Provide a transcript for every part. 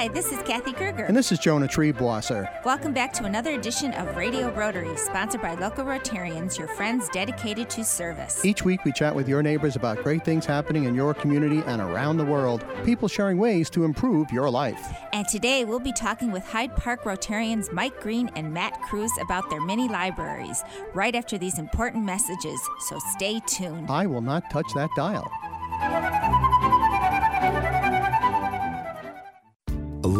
Hi, this is Kathy Kruger. And this is Jonah Triebwasser. Welcome back to another edition of Radio Rotary, sponsored by local Rotarians, your friends dedicated to service. Each week we chat with your neighbors about great things happening in your community and around the world, people sharing ways to improve your life. And today we'll be talking with Hyde Park Rotarians Mike Green and Matt Cruz about their mini libraries, right after these important messages, so stay tuned. I will not touch that dial.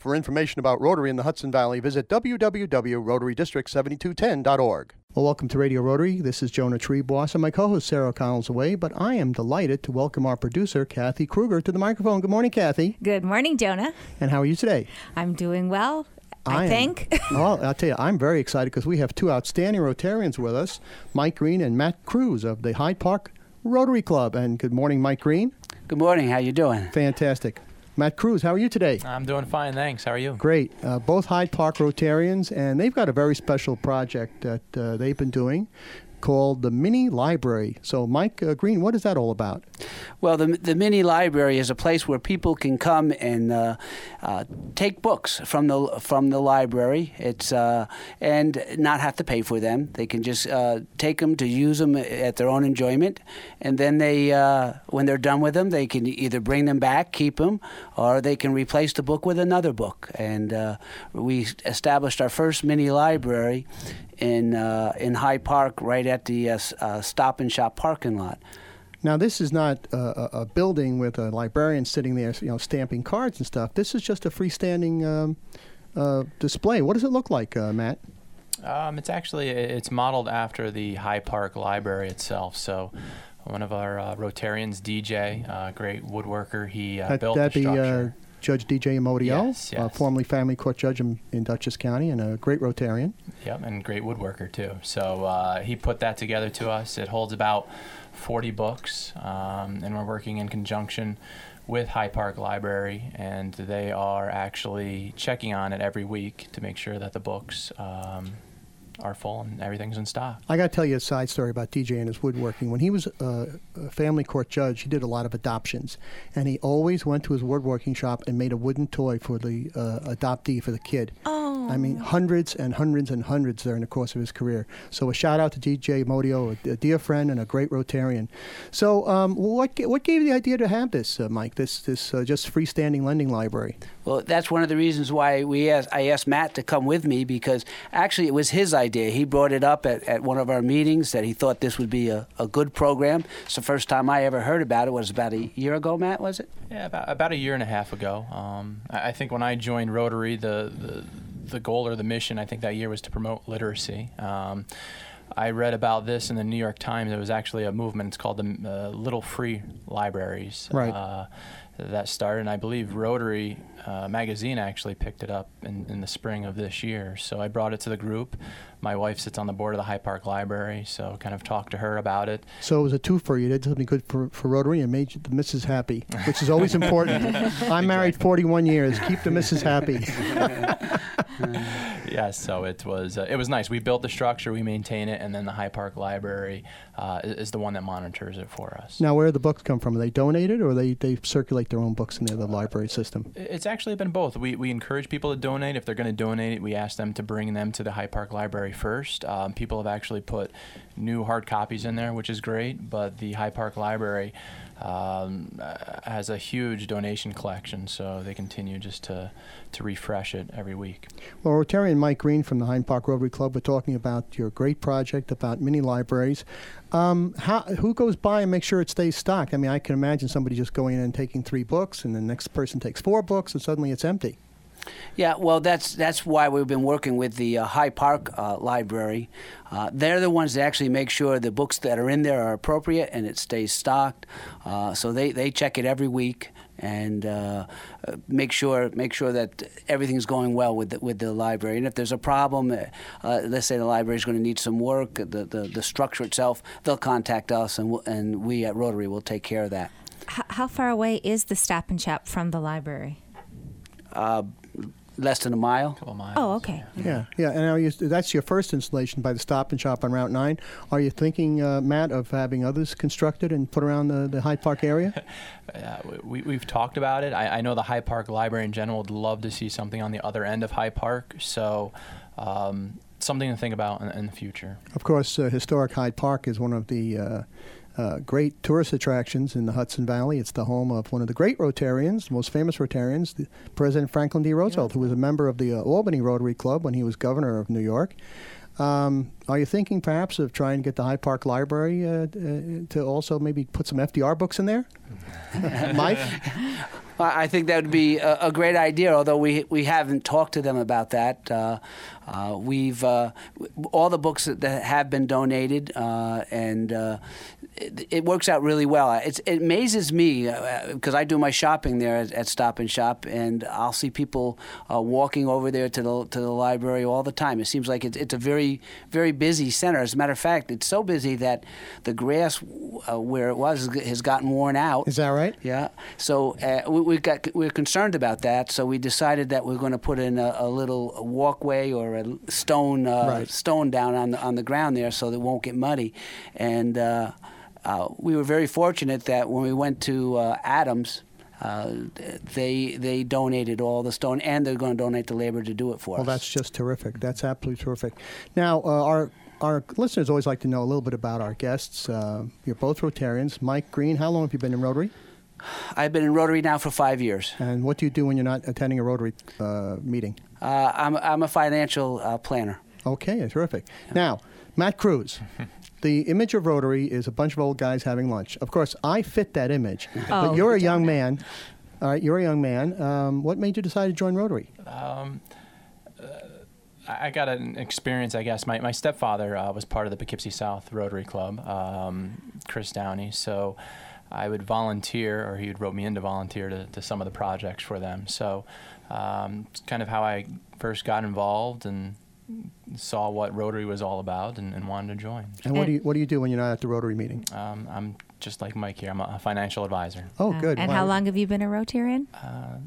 For information about Rotary in the Hudson Valley, visit www.rotarydistrict7210.org. Well, welcome to Radio Rotary. This is Jonah Triebwasser, and my co-host Sarah O'Connell's away, but I am delighted to welcome our producer, Kathy Kruger, to the microphone. Good morning, Kathy. Good morning, Jonah. And how are you today? I'm doing well. I, am- think. well, I'll tell you, I'm very excited because we have two outstanding Rotarians with us, Mike Green and Matt Cruz of the Hyde Park Rotary Club. And good morning, Mike Green. Good morning. How you doing? Fantastic. Matt Cruz, how are you today? I'm doing fine, thanks. How are you? Great. Uh, both Hyde Park Rotarians, and they've got a very special project that uh, they've been doing called the Mini Library. So, Mike uh, Green, what is that all about? Well, the, the mini library is a place where people can come and uh, uh, take books from the from the library. It's uh, and not have to pay for them. They can just uh, take them to use them at their own enjoyment, and then they uh, when they're done with them, they can either bring them back, keep them, or they can replace the book with another book. And we established our first mini library in uh, in Hyde Park, right at the uh, uh, Stop and Shop parking lot. Now, this is not a, a, a building with a librarian sitting there, you know, stamping cards and stuff. This is just a freestanding um, uh, display. What does it look like, uh, Matt? Um, it's actually it's modeled after the Hyde Park Library itself. So, one of our uh, Rotarians, DJ, uh, great woodworker, he uh, That, built that'd the be uh, structure. Judge DJ Amodio, Yes, Uh, formerly family court judge in, in Dutchess County and a great Rotarian. Yep, and great woodworker too. So uh, he put that together to us. It holds about 40 books, um, and we're working in conjunction with Hyde Park Library, and they are actually checking on it every week to make sure that the books um, are full and everything's in stock. I got to tell you a side story about DJ and his woodworking. When he was uh, a family court judge, he did a lot of adoptions, and he always went to his woodworking shop and made a wooden toy for the uh, adoptee for the kid. Oh. I mean, hundreds and hundreds and hundreds during the course of his career. So a shout out to DJ Amodio, a, a dear friend and a great Rotarian. So um, what what gave you the idea to have this, uh, Mike? This this uh, just freestanding lending library. Well, that's one of the reasons why we asked, I asked Matt to come with me because actually it was his idea. He brought it up at, at one of our meetings that he thought this would be a, a good program. It's the first time I ever heard about it. Was about a year ago, Matt? Was it? Yeah, about, about a year and a half ago. Um, I, I think when I joined Rotary, the, the the goal or the mission I think that year was to promote literacy. Um, I read about this in the New York Times. It was actually a movement. It's called the uh, Little Free Libraries. Right. Uh, that started, and I believe Rotary uh, magazine actually picked it up in, in the spring of this year. So I brought it to the group. My wife sits on the board of the Hyde Park Library, so kind of talked to her about it. So it was a twofer. You did something good for, for Rotary and made the missus happy, which is always important. I'm married 41 years. Keep the missus happy. Yes, so it was uh, it was nice. We built the structure, we maintain it, and then the Hyde Park Library uh, is the one that monitors it for us. Now, where do the books come from? Are they donated or they, they circulate their own books in the, the library system? It's actually been both. We, we encourage people to donate. If they're going to donate, we ask them to bring them to the Hyde Park Library first. Um, people have actually put new hard copies in there, which is great. But the Hyde Park Library um, has a huge donation collection, so they continue just to to refresh it every week. Well, Rotarian Mike Green from the Hyde Park Rotary Club, we're talking about your great project about mini libraries. Um, how, who goes by and makes sure it stays stocked? I mean, I can imagine somebody just going in and taking three books, and the next person takes four books, and suddenly it's empty. Yeah, well, that's that's why we've been working with the uh, Hyde Park uh, Library. Uh, they're the ones that actually make sure the books that are in there are appropriate and it stays stocked. Uh, so they, they check it every week and uh, make sure make sure that everything's going well with the, with the library. And if there's a problem, uh, uh let's say the library is going to need some work, the, the, the structure itself, they'll contact us, and we'll, and we at Rotary will take care of that. how far away is the Stop and Shop from the library? Uh, less than a mile. couple miles. Oh, okay. Yeah, yeah. And are you, that's your first installation by the Stop and Shop on Route 9. Are you thinking, uh, Matt, of having others constructed and put around the, the Hyde Park area? Uh, we, we've talked about it. I, I know the Hyde Park Library in general would love to see something on the other end of Hyde Park. So, um, something to think about in, in the future. Of course, uh, historic Hyde Park is one of the uh, great tourist attractions in the Hudson Valley. It's the home of one of the great Rotarians, the most famous Rotarians, the President Franklin D. Roosevelt, who was a member of the uh, Albany Rotary Club when he was governor of New York. Um, are you thinking perhaps of trying to get the Hyde Park Library uh, uh to also maybe put some FDR books in there? Mike? I think that would be a, a, great idea, although we we haven't talked to them about that. Uh, uh, we've uh, all the books that have been donated, uh, and uh, it, it, works out really well. It's, it amazes me because uh, I do my shopping there at, at, Stop and Shop, and I'll see people walking over there to the to the library all the time. It seems like it's, it's a very very busy center. As a matter of fact, it's so busy that the grass where it was has gotten worn out. Is that right? Yeah. So we, we got we're concerned about that. So we decided that we're going to put in a, a little walkway or a stone uh, right. stone down on the on the ground there, so that it won't get muddy. And uh, uh, we were very fortunate that when we went to uh, Adams. Uh, they they donated all the stone, and they're going to donate the labor to do it for well, us. Well, that's just terrific. That's absolutely terrific. Now, uh, our our listeners always like to know a little bit about our guests. you're both Rotarians. Mike Green, how long have you been in Rotary? I've been in Rotary now for five years. And what do you do when you're not attending a Rotary uh, meeting? Uh, I'm, I'm a financial uh, planner. Okay, terrific. Now, Matt Cruz. the image of Rotary is a bunch of old guys having lunch. Of course, I fit that image. Oh, but you're a young man. All right, you're a young man. Um, what made you decide to join Rotary? Um, uh, I got an experience, I guess. My, my stepfather uh, was part of the Poughkeepsie South Rotary Club, um, Chris Downey. So I would volunteer, or he would rope me in to volunteer to, to some of the projects for them. So um, it's kind of how I first got involved and saw what Rotary was all about and, and wanted to join. And what do you what do you do when you're not at the Rotary meeting? Um, I'm just like Mike here. I'm a financial advisor. Oh, uh, good. And wow. how long have you been a Rotarian? Uh,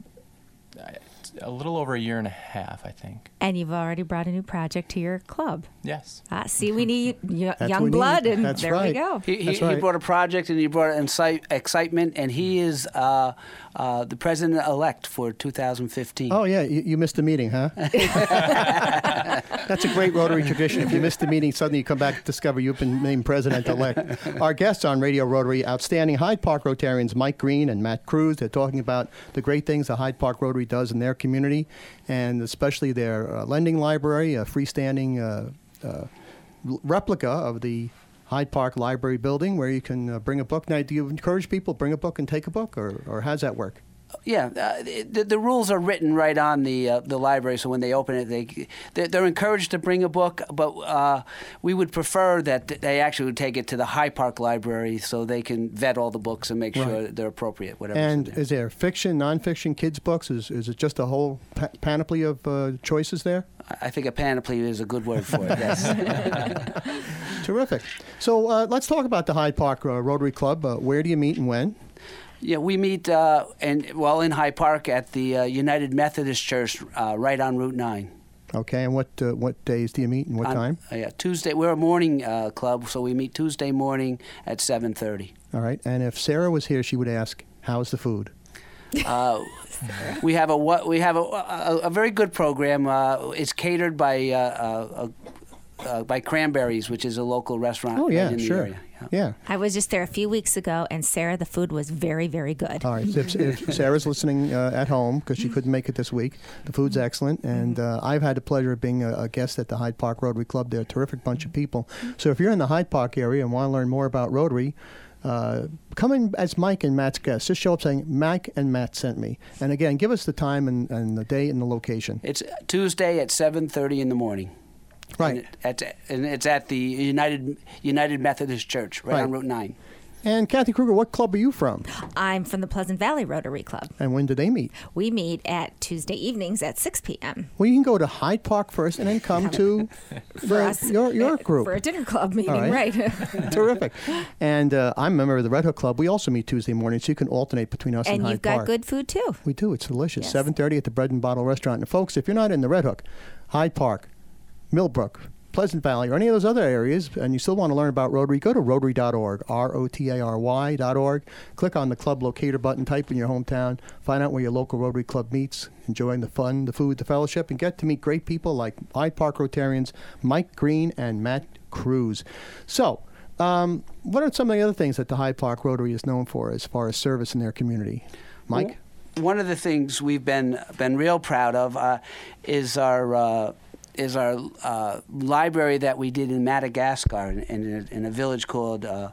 I, a little over a year and a half, I think. And you've already brought a new project to your club. Yes. Ah, see, we need young blood, and That's there right. we go. He, he, right. he, brought a project, and he brought insight, excitement, and he is uh, uh, the president elect for 2015. Oh yeah, you, you missed the meeting, huh? That's a great Rotary tradition. If you missed the meeting, suddenly you come back to discover you've been named president elect. Our guests on Radio Rotary, outstanding Hyde Park Rotarians Mike Green and Matt Cruz. They're talking about the great things the Hyde Park Rotary does in their community, and especially their uh, lending library, a freestanding uh, uh, replica of the Hyde Park Library building where you can uh, bring a book. Now, do you encourage people bring a book and take a book, or, or how does that work? Yeah, uh, the, the, rules are written right on the uh, the library, so when they open it, they they're, they're encouraged to bring a book. But uh, we would prefer that they actually would take it to the Hyde Park Library so they can vet all the books and make sure they're appropriate. Whatever. And is there fiction, nonfiction, kids books? Is is it just a whole pa- panoply of uh, choices there? I think a panoply is a good word for it. Yes. Terrific. So uh, let's talk about the Hyde Park uh, Rotary Club. Uh, where do you meet and when? Yeah, we meet uh, and well in Hyde Park at the uh, United Methodist Church, uh, right on Route Nine. Okay, and what what days do you meet and what on, time? yeah, Tuesday. We're a morning club, so we meet Tuesday morning at seven thirty. All right, and if Sarah was here, she would ask, "How's the food?" Uh, we have a we have a, a, a very good program. Uh, it's catered by uh, uh, by Cranberries, which is a local restaurant. Oh yeah, right sure. Yeah. yeah. I was just there a few weeks ago, and Sarah, the food was very, very good. All right. If, if Sarah's listening uh, at home because she couldn't make it this week, the food's excellent, and uh, I've had the pleasure of being a, a, guest at the Hyde Park Rotary Club. They're a terrific bunch of people. So if you're in the Hyde Park area and want to learn more about Rotary. Uh, come in as Mike and Matt's guests. Just show up saying Mike and Matt sent me. And again, give us the time and, and the day and the location. It's Tuesday at 7:30 in the morning. Right. And it's, and it's at the United United Methodist Church, right, right. on Route 9. And Kathy Kruger, what club are you from? I'm from the Pleasant Valley Rotary Club. And when do they meet? We meet at Tuesday evenings at 6 p.m. Well, you can go to Hyde Park first and then come to the, us, your, your group. For a dinner club meeting, All right. right. Terrific. And uh, I'm a member of the Red Hook Club. We also meet Tuesday mornings. So you can alternate between us and, and Hyde you've got good food too. We do. It's delicious. Yes. 7:30 at the Bread and Bottle Restaurant. And folks, if you're not in the Red Hook, Hyde Park, Millbrook, Pleasant Valley, or any of those other areas, and you still want to learn about Rotary, go to Rotary.org, R-O-T-A-R-Y.org. Click on the club locator button, type in your hometown, find out where your local Rotary Club meets, enjoying the fun, the food, the fellowship, and get to meet great people like Hyde Park Rotarians Mike Green and Matt Cruz. So. Um, what are some of the other things that the Hyde Park Rotary is known for as far as service in their community? Mike? one of the things we've been been real proud of uh, is our uh, is our uh, library that we did in Madagascar in, in, a, in a village called uh,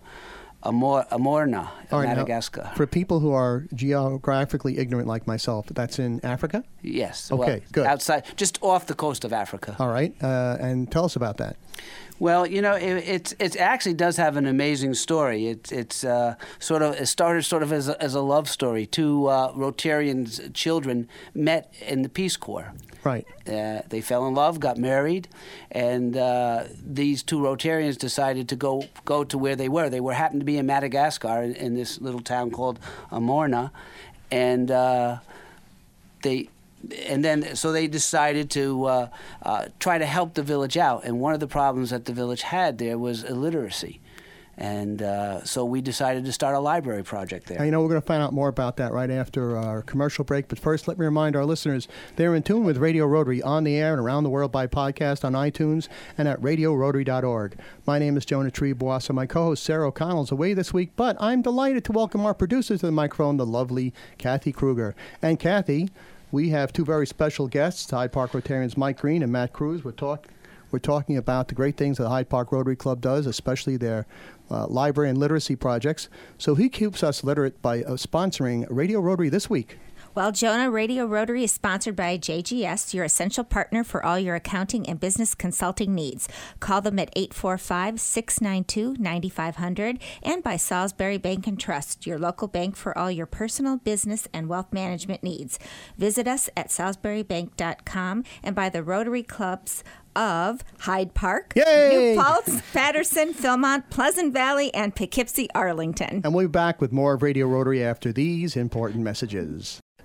Amor, Amorna, right, now, Madagascar. for people who are geographically ignorant like myself, that's in Africa? yes. Okay, well, good. Outside, just off the coast of Africa. All right. Uh, and tell us about that. Well, you know, it, it's it actually does have an amazing story. It's it's uh, sort of it started sort of as a, as a love story. Two uh, Rotarians children met in the Peace Corps. Right. Uh, they fell in love, got married, and uh, these two Rotarians decided to go go to where they were. They were happened to be in Madagascar in, in this little town called Amorna, and uh, they and then so they decided to uh, uh, try to help the village out. And one of the problems that the village had there was illiteracy. And uh, so we decided to start a library project there. Now, you know, we're going to find out more about that right after our commercial break. But first, let me remind our listeners they're in tune with Radio Rotary on the air and around the world by podcast on iTunes and at radiorotary.org. My name is Jonah Triebwasser, and my co host Sarah O'Connell is away this week, but I'm delighted to welcome our producer to the microphone, the lovely Kathy Kruger. And Kathy, we have two very special guests, Hyde Park Rotarians Mike Green and Matt Cruz. We're, talk, we're talking about the great things that the Hyde Park Rotary Club does, especially their uh, library and literacy projects. So he keeps us literate by uh, sponsoring Radio Rotary this week. Well, Jonah Radio Rotary is sponsored by JGS, your essential partner for all your accounting and business consulting needs. Call them at 845 692 9500 and by Salisbury Bank and Trust, your local bank for all your personal, business, and wealth management needs. Visit us at salisburybank.com and by the Rotary Clubs of Hyde Park, Yay! New Paltz, Patterson, Philmont, Pleasant Valley, and Poughkeepsie, Arlington. And we'll be back with more of Radio Rotary after these important messages.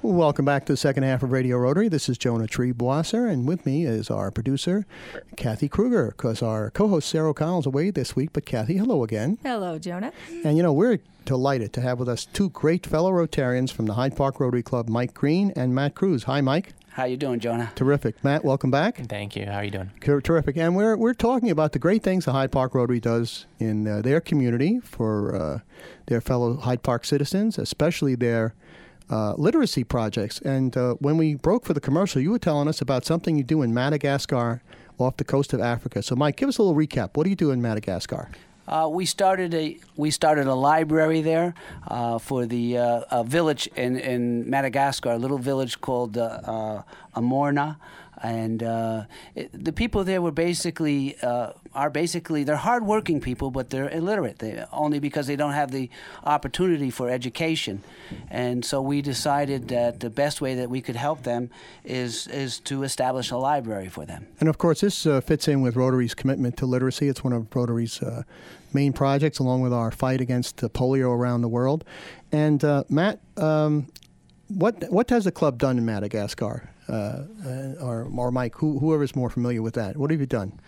Welcome back to the second half of Radio Rotary. This is Jonah Triebwasser, and with me is our producer, Kathy Kruger, because our co host Sarah O'Connell's away this week. But Kathy, hello again. Hello, Jonah. And you know, we're delighted to have with us two great fellow Rotarians from the Hyde Park Rotary Club, Mike Green and Matt Cruz. Hi, Mike. How you doing, Jonah? Terrific, Matt. Welcome back. Thank you. How are you doing? Terrific, and we're we're talking about the great things the Hyde Park Rotary does in uh, their community for uh, their fellow Hyde Park citizens, especially their uh, literacy projects. And uh, when we broke for the commercial, you were telling us about something you do in Madagascar, off the coast of Africa. So, Mike, give us a little recap. What do you do in Madagascar? Uh, we started a we started a library there uh, for the uh, village in, in Madagascar, a little village called uh, uh, Amorna, and uh, it, the people there were basically are basically they're hardworking people, but they're illiterate. They, only because they don't have the opportunity for education, and so we decided that the best way that we could help them is is to establish a library for them. And of course, this fits in with Rotary's commitment to literacy. It's one of Rotary's main projects, along with our fight against polio around the world. And uh, Matt, um, what what has the club done in Madagascar, uh, uh or, or Mike, who, whoever's more familiar with that? What have you done?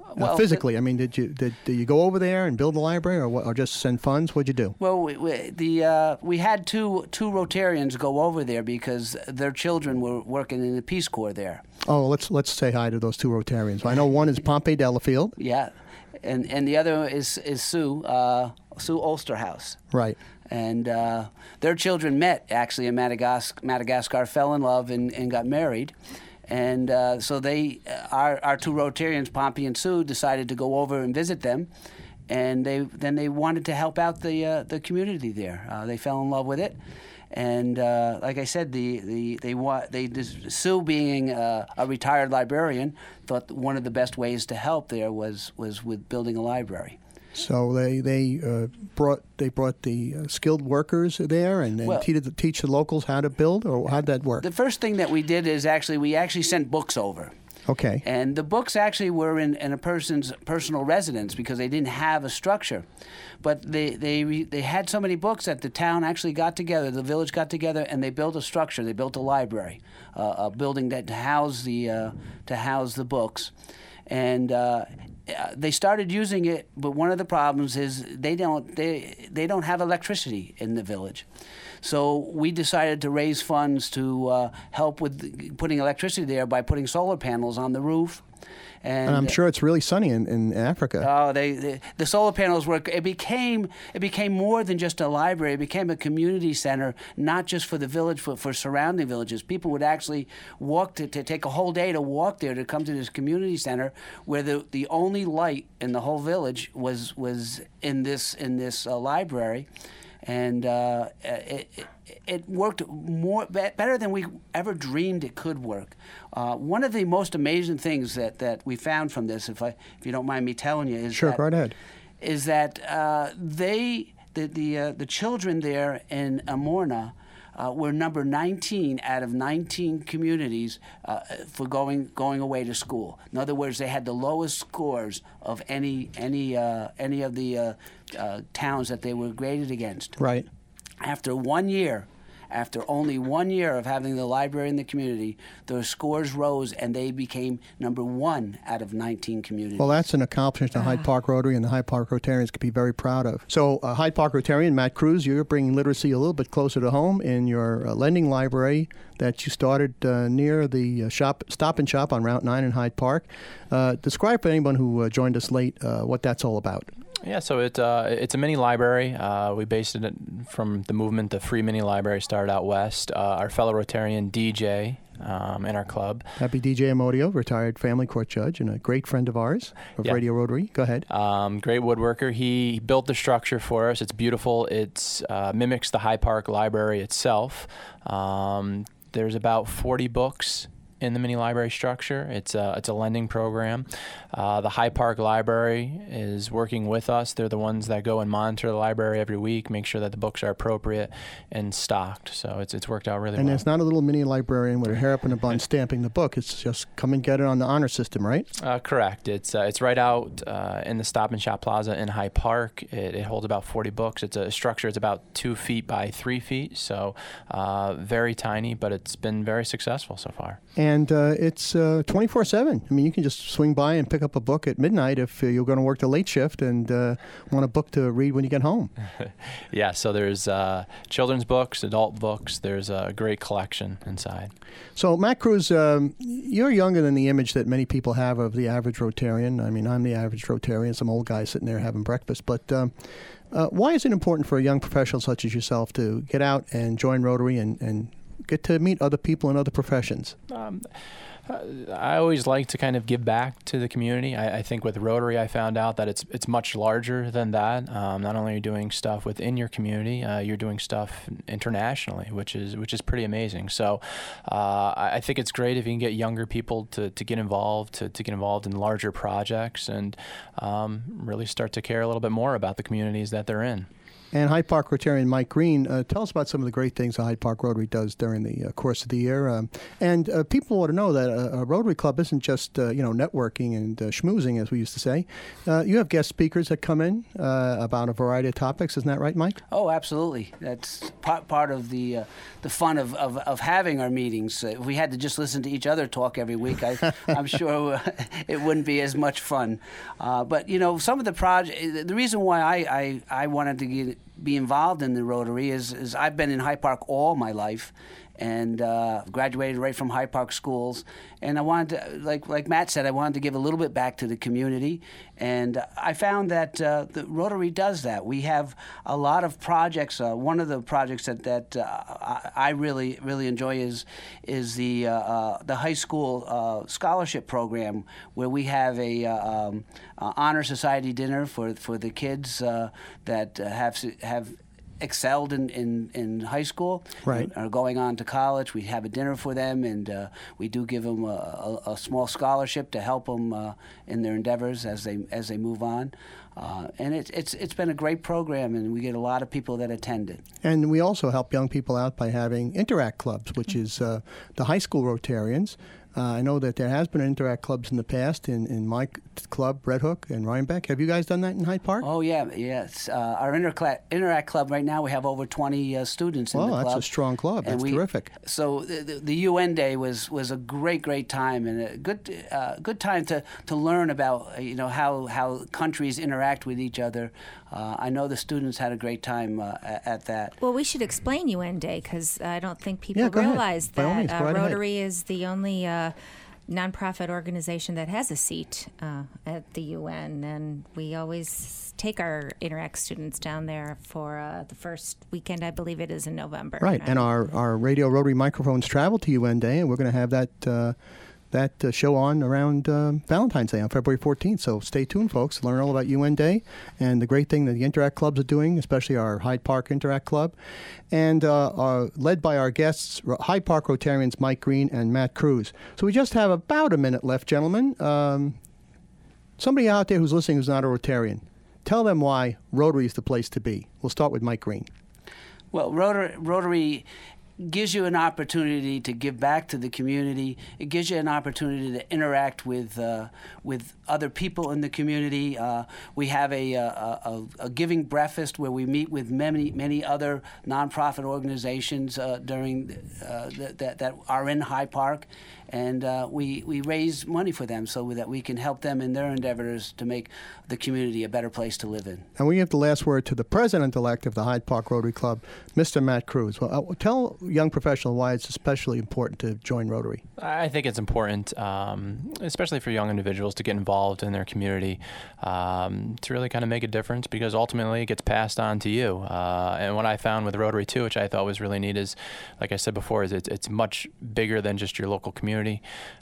Uh, well, physically, I mean, did you did, did you go over there and build a library, or, what, or just send funds? What'd you do? Well, we, we the uh, we had two two Rotarians go over there because their children were working in the Peace Corps there. Oh, let's let's say hi to those two Rotarians. I know one is Pompey Delafield. Yeah, and and the other is is Sue uh, Sue Ulsterhouse. Right. And uh, their children met actually in Madagascar. Madagascar fell in love and, and got married. And uh, so they, uh, our, our two Rotarians, Pompey and Sue, decided to go over and visit them. And they then they wanted to help out the uh, the community there. Uh, they fell in love with it, and uh, like I said, the, the they want they Sue being a, retired librarian thought one of the best ways to help there was was with building a library. So they they uh, brought they brought the uh, skilled workers there and, and well, teach, teach the locals how to build, or how did that work? The first thing that we did is actually we actually sent books over. Okay. And the books actually were in, in a person's personal residence because they didn't have a structure. But they, they, they had so many books that the town actually got together, the village got together, and they built a structure. They built a library, uh, a building that to house the, uh, to house the books. And uh, they started using it, but one of the problems is they don't they they don't have electricity in the village. So we decided to raise funds to uh, help with putting electricity there by putting solar panels on the roof. And, and, I'm sure it's really sunny in, in Africa. Oh, they, they, the solar panels were. It became it became more than just a library. It became a community center, not just for the village, but for surrounding villages. People would actually walk to, to take a whole day to walk there to come to this community center, where the the only light in the whole village was was in this in this uh, library and uh, it, it, it, worked more better than we ever dreamed it could work. Uh, one of the most amazing things that, that we found from this, if I if you don't mind me telling you, is sure, that, go ahead. Is that uh, they the the uh, the children there in Amorna. Uh, were number 19 out of 19 communities uh, for going going away to school. In other words, they had the lowest scores of any any uh, any of the uh, uh, towns that they were graded against. Right. After one year, after only one year of having the library in the community, those scores rose and they became number one out of 19 communities. Well, that's an accomplishment the Hyde Park Rotary and the Hyde Park Rotarians could be very proud of. So, uh, Hyde Park Rotarian Matt Cruz, you're bringing literacy a little bit closer to home in your uh, lending library that you started uh, near the uh, shop, Stop and Shop on Route 9 in Hyde Park. Uh, describe for anyone who uh, joined us late what that's all about. Yeah, so it, uh, it's a mini library. Uh, we based it from the movement the Free Mini Library started out west. Uh, our fellow Rotarian DJ um, in our club. Happy DJ Amodio, retired family court judge and a great friend of ours of yeah. Radio Rotary. Go ahead. Um, great woodworker. He built the structure for us. It's beautiful. It uh, mimics the Hyde Park Library itself. Um, there's about 40 books in the mini library structure. It's a, it's a lending program. Uh, the Hyde Park Library is working with us. They're the ones that go and monitor the library every week, make sure that the books are appropriate and stocked. So it's, it's worked out really and well. And it's not a little mini librarian with a hair up in a bun stamping the book. It's just come and get it on the honor system, right? Uh, correct. It's uh, it's right out uh, in the Stop and Shop Plaza in Hyde Park. It, it, holds about 40 books. It's a structure. It's about two feet by three feet, so uh, very tiny, but it's been very successful so far. And and uh, it's twenty four seven. I mean, you can just swing by and pick up a book at midnight if uh, you're going to work the late shift and uh, want a book to read when you get home. yeah, so there's uh, children's books, adult books. There's a great collection inside. So, Matt Cruz, um, you're younger than the image that many people have of the average Rotarian. I mean, I'm the average Rotarian, some old guy sitting there having breakfast, but. Um, uh, why is it important for a young professional such as yourself to get out and join Rotary and, and get to meet other people in other professions? Um, I always like to kind of give back to the community. I, I, think with Rotary, I found out that it's it's much larger than that. Um, not only are you doing stuff within your community, uh, you're doing stuff internationally, which is which is pretty amazing. So uh, I think it's great if you can get younger people to, to get involved, to, to get involved in larger projects, and um, really start to care a little bit more about the communities that they're in. And Hyde Park Rotarian Mike Green, uh, tell us about some of the great things the Hyde Park Rotary does during the uh, course of the year. Um, and uh, people ought to know that a, a, Rotary Club isn't just uh, you know networking and uh, schmoozing, as we used to say. Uh, you have guest speakers that come in about a variety of topics. Isn't that right, Mike? Oh, absolutely. That's part, part of the the fun of, of, of having our meetings. if we had to just listen to each other talk every week, I, am sure it wouldn't be as much fun. but you know, some of the project. The reason why I, I, I wanted to get be involved in the Rotary is, is I've been in Hyde Park all my life, and uh, graduated right from Hyde Park schools. And I wanted to, like like Matt said, I wanted to give a little bit back to the community. And I found that uh, the Rotary does that. We have a lot of projects. Uh, one of the projects that that uh, I really really enjoy is is the uh, uh, the high school scholarship program, where we have a um, honor society dinner for for the kids that have have excelled in, in, in high school right. are going on to college. We have a dinner for them, and uh, we do give them a, a, a, small scholarship to help them uh, in their endeavors as they as they move on. Uh, and it's it's it's been a great program, and we get a lot of people that attend it. And we also help young people out by having interact clubs, which mm-hmm. is uh, the high school Rotarians uh, I know that there has been interact clubs in the past in, in my club, Red Hook and Rhinebeck. Have you guys done that in Hyde Park? Oh yeah, yes. Uh, our intercla- interact club right now we have over 20 uh, students in well, the club. that's a strong club. And that's we, terrific. So the, the, UN Day was was a great great time and a good uh, good time to, to learn about you know how how countries interact with each other. Uh, I know the students had a great time uh, at that. Well, we should explain UN Day because I don't think people yeah, realize ahead. that right Rotary ahead. is the only nonprofit organization that has a seat uh, at the UN, and we always take our Interact students down there for uh, the first weekend, I believe it is in November. Right, and our, our radio rotary microphones travel to UN Day, and we're going to have that. Uh, that uh, show on around uh, Valentine's Day on February 14th. So stay tuned, folks. Learn all about UN Day and the great thing that the Interact clubs are doing, especially our Hyde Park Interact Club, and uh, led by our guests, Hyde Park Rotarians Mike Green and Matt Cruz. So we just have about a minute left, gentlemen. Um, somebody out there who's listening who's not a Rotarian, tell them why Rotary is the place to be. We'll start with Mike Green. Well, Rotary, Rotary gives you an opportunity to give back to the community. It gives you an opportunity to interact with uh, with other people in the community. Uh, we have a, a, a, a, giving breakfast where we meet with many many other nonprofit organizations uh, during uh, that that are in Hyde Park, and uh, we we raise money for them so that we can help them in their endeavors to make the community a better place to live in. And we give the last word to the president-elect of the Hyde Park Rotary Club, Mr. Matt Cruz. Well, uh, tell young professionals why it's especially important to join Rotary. I think it's important, um, especially for young individuals, to get involved in their community um, to really kind of make a difference because ultimately it gets passed on to you. Uh, and what I found with Rotary too, which I thought was really neat, is like I said before, is it's, it's much bigger than just your local community.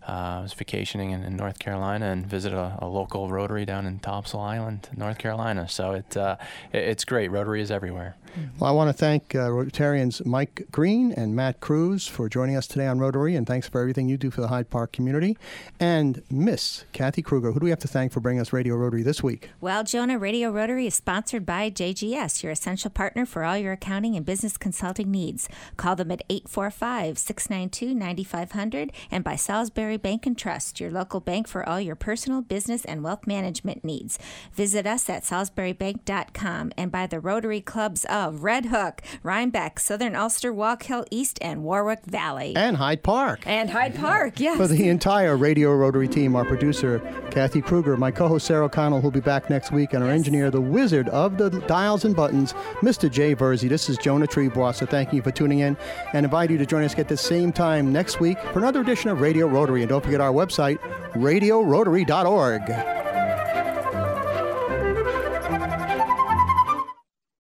Uh, I was vacationing in, in North Carolina and visited a, a, local Rotary down in Topsail Island, North Carolina. So it, uh, it it's great. Rotary is everywhere. Well, I want to thank uh, Rotarians Mike Green and Matt Cruz for joining us today on Rotary, and thanks for everything you do for the Hyde Park community. And Miss Kathy Kruger, who do we have to thank for bringing us Radio Rotary this week? Well, Jonah, Radio Rotary is sponsored by JGS, your essential partner for all your accounting and business consulting needs. Call them at 845 692 9500 and by Salisbury Bank and Trust, your local bank for all your personal, business, and wealth management needs. Visit us at salisburybank.com and by the Rotary Clubs of Red Hook, Rhinebeck, Southern Ulster, Wallkill, East and Warwick Valley. And Hyde Park. And Hyde Park, yes. For the entire Radio Rotary team, our producer, Kathy Kruger, my co host, Sarah O'Connell, who'll be back next week, and our engineer, the wizard of the dials and buttons, Mr. Jay Verzi. This is Jonah Triebwasser, so thank you for tuning in and invite you to join us at the same time next week for another edition of Radio Rotary. And don't forget our website, radiorotary.org.